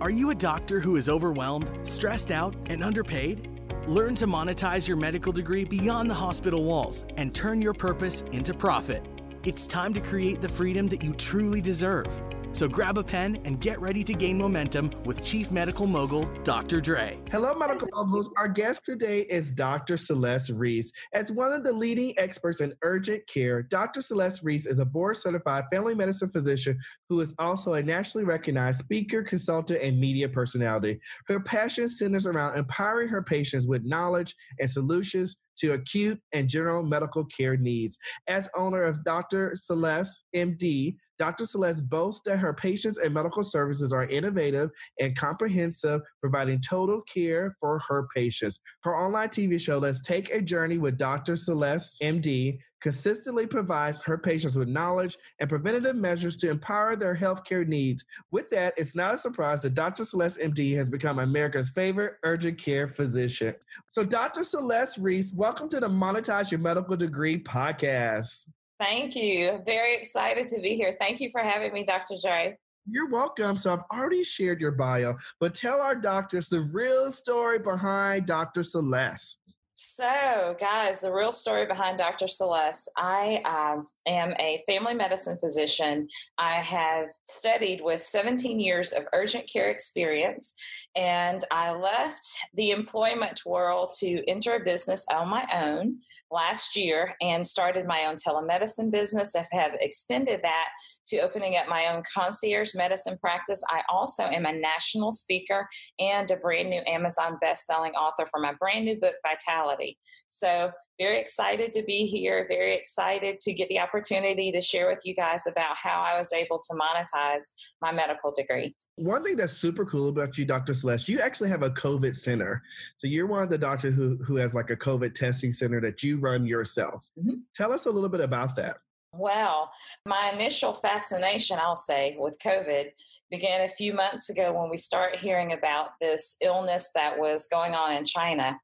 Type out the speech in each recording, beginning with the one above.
Are you a doctor who is overwhelmed, stressed out, and underpaid? Learn to monetize your medical degree beyond the hospital walls and turn your purpose into profit. It's time to create the freedom that you truly deserve. So grab a pen and get ready to gain momentum with Chief Medical Mogul Dr. Dre. Hello, Medical Moguls. Our guest today is Dr. Celeste Reese. As one of the leading experts in urgent care, Dr. Celeste Reese is a board certified family medicine physician who is also a nationally recognized speaker, consultant, and media personality. Her passion centers around empowering her patients with knowledge and solutions to acute and general medical care needs. As owner of Dr. Celeste, MD, Dr. Celeste boasts that her patients and medical services are innovative and comprehensive, providing total care for her patients. Her online TV show, Let's Take a Journey with Dr. Celeste, MD, consistently provides her patients with knowledge and preventative measures to empower their healthcare needs. With that, it's not a surprise that Dr. Celeste MD has become America's favorite urgent care physician. So, Dr. Celeste Reese, welcome to the Monetize Your Medical Degree podcast. Thank you. Very excited to be here. Thank you for having me, Dr. Dre. You're welcome. So I've already shared your bio, but tell our doctors the real story behind Dr. Celeste. So, guys, the real story behind Dr. Celeste I um, am a family medicine physician. I have studied with 17 years of urgent care experience, and I left the employment world to enter a business on my own last year and started my own telemedicine business. I have extended that to opening up my own concierge medicine practice. I also am a national speaker and a brand new Amazon best-selling author for my brand new book Vitality. So, very excited to be here, very excited to get the opportunity to share with you guys about how I was able to monetize my medical degree. One thing that's super cool about you, Dr. Celeste, you actually have a COVID center. So you're one of the doctors who, who has like a COVID testing center that you run yourself. Mm-hmm. Tell us a little bit about that. Well, my initial fascination, I'll say, with COVID began a few months ago when we started hearing about this illness that was going on in China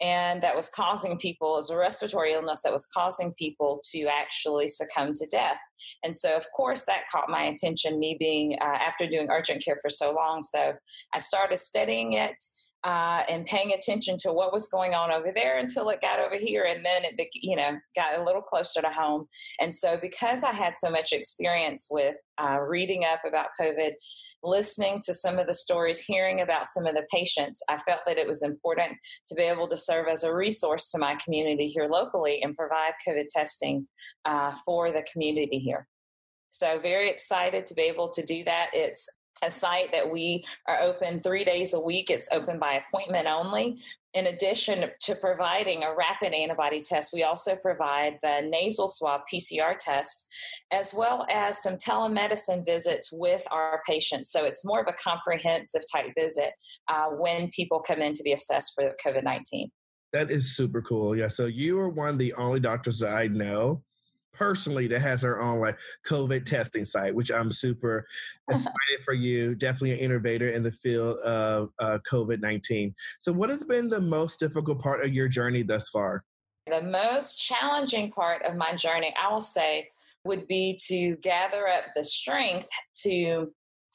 and that was causing people as a respiratory illness that was causing people to actually succumb to death. And so of course that caught my attention me being uh, after doing urgent care for so long. So i started studying it uh, and paying attention to what was going on over there until it got over here and then it you know got a little closer to home. And so because i had so much experience with uh, reading up about covid listening to some of the stories hearing about some of the patients i felt that it was important to be able to serve as a resource to my community here locally and provide covid testing uh, for the community here. So very excited to be able to do that. It's a site that we are open three days a week. It's open by appointment only. In addition to providing a rapid antibody test, we also provide the nasal swab PCR test, as well as some telemedicine visits with our patients. So it's more of a comprehensive type visit uh, when people come in to be assessed for COVID 19. That is super cool. Yeah. So you are one of the only doctors that I know personally that has her own like COVID testing site, which I'm super excited for you. Definitely an innovator in the field of uh, COVID 19. So, what has been the most difficult part of your journey thus far? The most challenging part of my journey, I will say, would be to gather up the strength to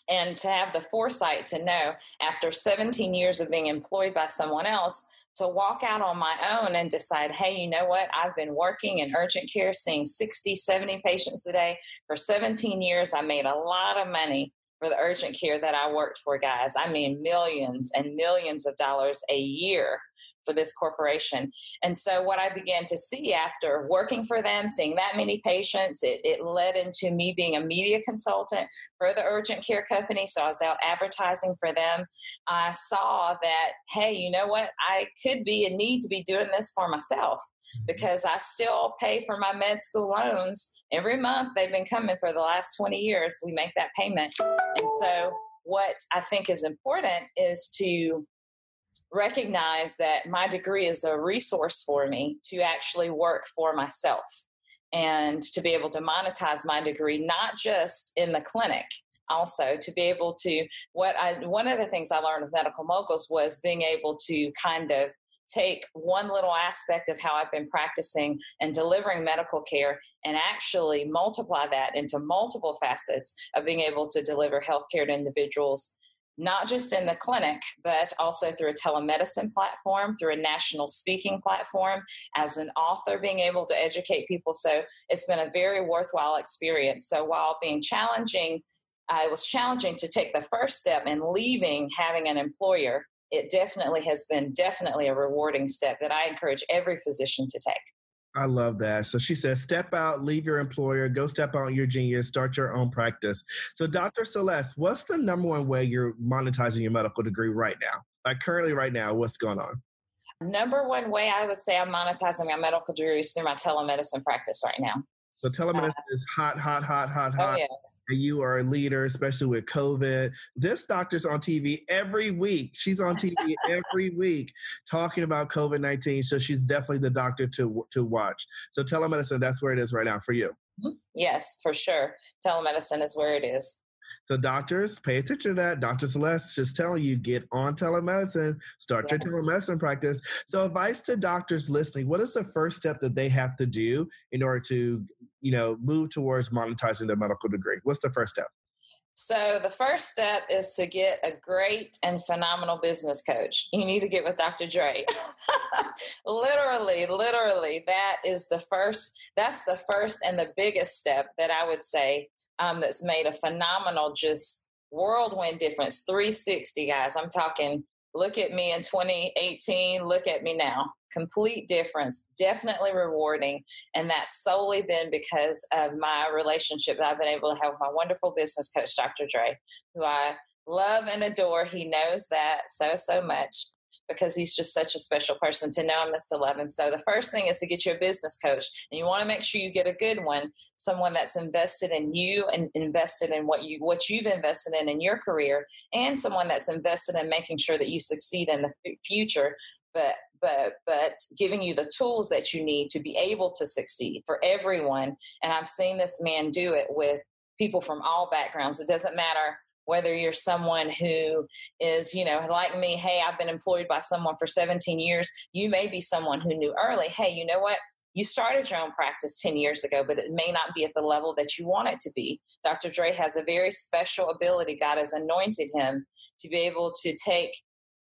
and to have the foresight to know after 17 years of being employed by someone else to walk out on my own and decide, hey, you know what? I've been working in urgent care, seeing 60, 70 patients a day for 17 years. I made a lot of money for the urgent care that I worked for, guys. I mean, millions and millions of dollars a year for this corporation. And so, what I began to see after working for them, seeing that many patients, it, it led into me being a media consultant for the urgent care company. So, I was out advertising for them. I saw that, hey, you know what? I could be in need to be doing this for myself mm-hmm. because I still pay for my med school loans every month. They've been coming for the last 20 years. We make that payment. And so, what I think is important is to recognize that my degree is a resource for me to actually work for myself and to be able to monetize my degree, not just in the clinic, also to be able to what I one of the things I learned with medical moguls was being able to kind of take one little aspect of how I've been practicing and delivering medical care and actually multiply that into multiple facets of being able to deliver healthcare to individuals not just in the clinic, but also through a telemedicine platform, through a national speaking platform, as an author, being able to educate people. So it's been a very worthwhile experience. So while being challenging, uh, it was challenging to take the first step in leaving having an employer. It definitely has been definitely a rewarding step that I encourage every physician to take. I love that. So she says, step out, leave your employer, go step out on your genius, start your own practice. So, Dr. Celeste, what's the number one way you're monetizing your medical degree right now? Like currently, right now, what's going on? Number one way I would say I'm monetizing my medical degree is through my telemedicine practice right now. So telemedicine uh, is hot, hot, hot, hot, oh, hot. Oh, yes. And you are a leader, especially with COVID. This doctor's on TV every week. She's on TV every week talking about COVID nineteen. So she's definitely the doctor to to watch. So telemedicine, that's where it is right now for you. Mm-hmm. Yes, for sure. Telemedicine is where it is. So doctors, pay attention to that. Dr. Celeste just telling you, get on telemedicine, start yeah. your telemedicine practice. So advice to doctors listening, what is the first step that they have to do in order to, you know, move towards monetizing their medical degree? What's the first step? So, the first step is to get a great and phenomenal business coach. You need to get with Dr. Dre. literally, literally, that is the first, that's the first and the biggest step that I would say um, that's made a phenomenal, just whirlwind difference. 360, guys. I'm talking, look at me in 2018, look at me now. Complete difference, definitely rewarding. And that's solely been because of my relationship that I've been able to have with my wonderful business coach, Dr. Dre, who I love and adore. He knows that so, so much because he's just such a special person to know him is to love him. So the first thing is to get you a business coach, and you want to make sure you get a good one, someone that's invested in you and invested in what you what you've invested in in your career, and someone that's invested in making sure that you succeed in the future. But but but giving you the tools that you need to be able to succeed for everyone. And I've seen this man do it with people from all backgrounds. It doesn't matter whether you're someone who is, you know, like me, hey, I've been employed by someone for 17 years. You may be someone who knew early, hey, you know what? You started your own practice 10 years ago, but it may not be at the level that you want it to be. Dr. Dre has a very special ability. God has anointed him to be able to take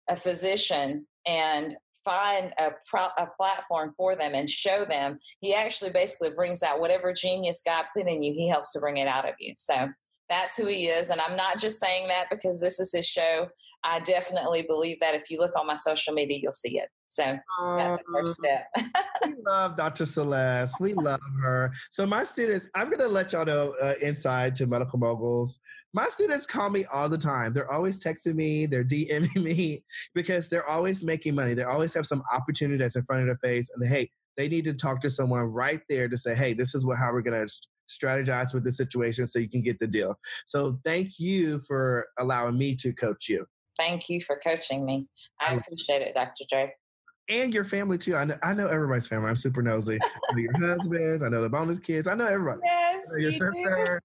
a physician and find a, pro- a platform for them and show them. He actually basically brings out whatever genius God put in you, he helps to bring it out of you. So that's who he is. And I'm not just saying that because this is his show. I definitely believe that if you look on my social media, you'll see it. So that's the first step. we love Dr. Celeste. We love her. So my students, I'm going to let y'all know uh, inside to Medical Moguls. My students call me all the time. They're always texting me, they're DMing me because they're always making money. They always have some opportunity that's in front of their face. And they, hey, they need to talk to someone right there to say, hey, this is what how we're going to strategize with the situation so you can get the deal. So thank you for allowing me to coach you. Thank you for coaching me. I appreciate it, Dr. Dre. And your family too. I know, I know everybody's family. I'm super nosy. I know your husbands. I know the bonus kids. I know everybody. Yes, know your you sister.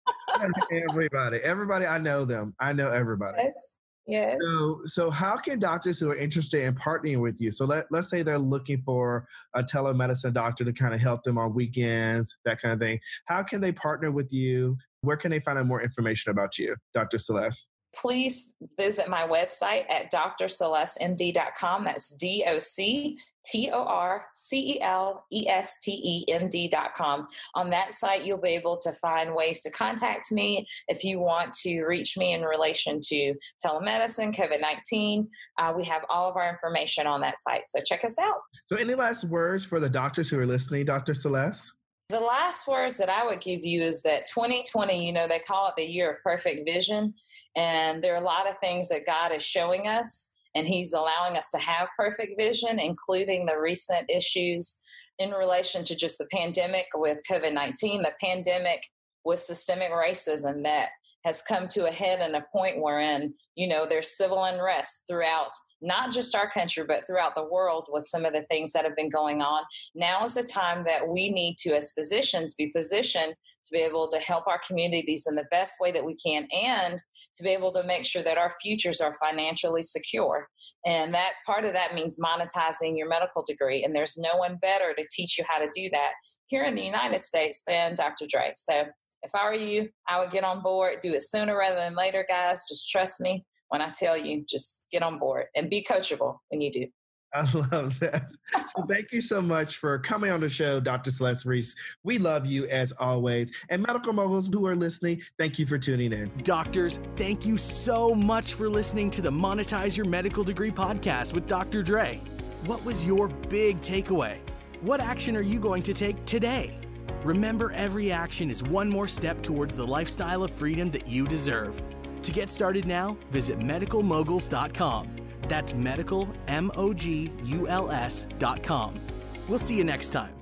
everybody. Everybody. I know them. I know everybody. Yes. Yes. So, so how can doctors who are interested in partnering with you? So let, let's say they're looking for a telemedicine doctor to kind of help them on weekends, that kind of thing. How can they partner with you? Where can they find out more information about you, Dr. Celeste? Please visit my website at drcelestemd.com. That's D O C T O R C E L E S T E M D.com. On that site, you'll be able to find ways to contact me if you want to reach me in relation to telemedicine, COVID 19. Uh, we have all of our information on that site. So check us out. So, any last words for the doctors who are listening, Dr. Celeste? The last words that I would give you is that 2020, you know, they call it the year of perfect vision. And there are a lot of things that God is showing us, and He's allowing us to have perfect vision, including the recent issues in relation to just the pandemic with COVID 19, the pandemic with systemic racism that has come to a head and a point wherein, you know, there's civil unrest throughout not just our country, but throughout the world with some of the things that have been going on. Now is the time that we need to, as physicians, be positioned to be able to help our communities in the best way that we can and to be able to make sure that our futures are financially secure. And that part of that means monetizing your medical degree. And there's no one better to teach you how to do that here in the United States than Dr. Dre. So if I were you, I would get on board, do it sooner rather than later, guys. Just trust me when I tell you, just get on board and be coachable when you do. I love that. So thank you so much for coming on the show, Dr. Celeste Reese. We love you as always. And medical moguls who are listening, thank you for tuning in. Doctors, thank you so much for listening to the Monetize Your Medical Degree podcast with Dr. Dre. What was your big takeaway? What action are you going to take today? Remember, every action is one more step towards the lifestyle of freedom that you deserve. To get started now, visit medicalmoguls.com. That's medical, M O G U L S.com. We'll see you next time.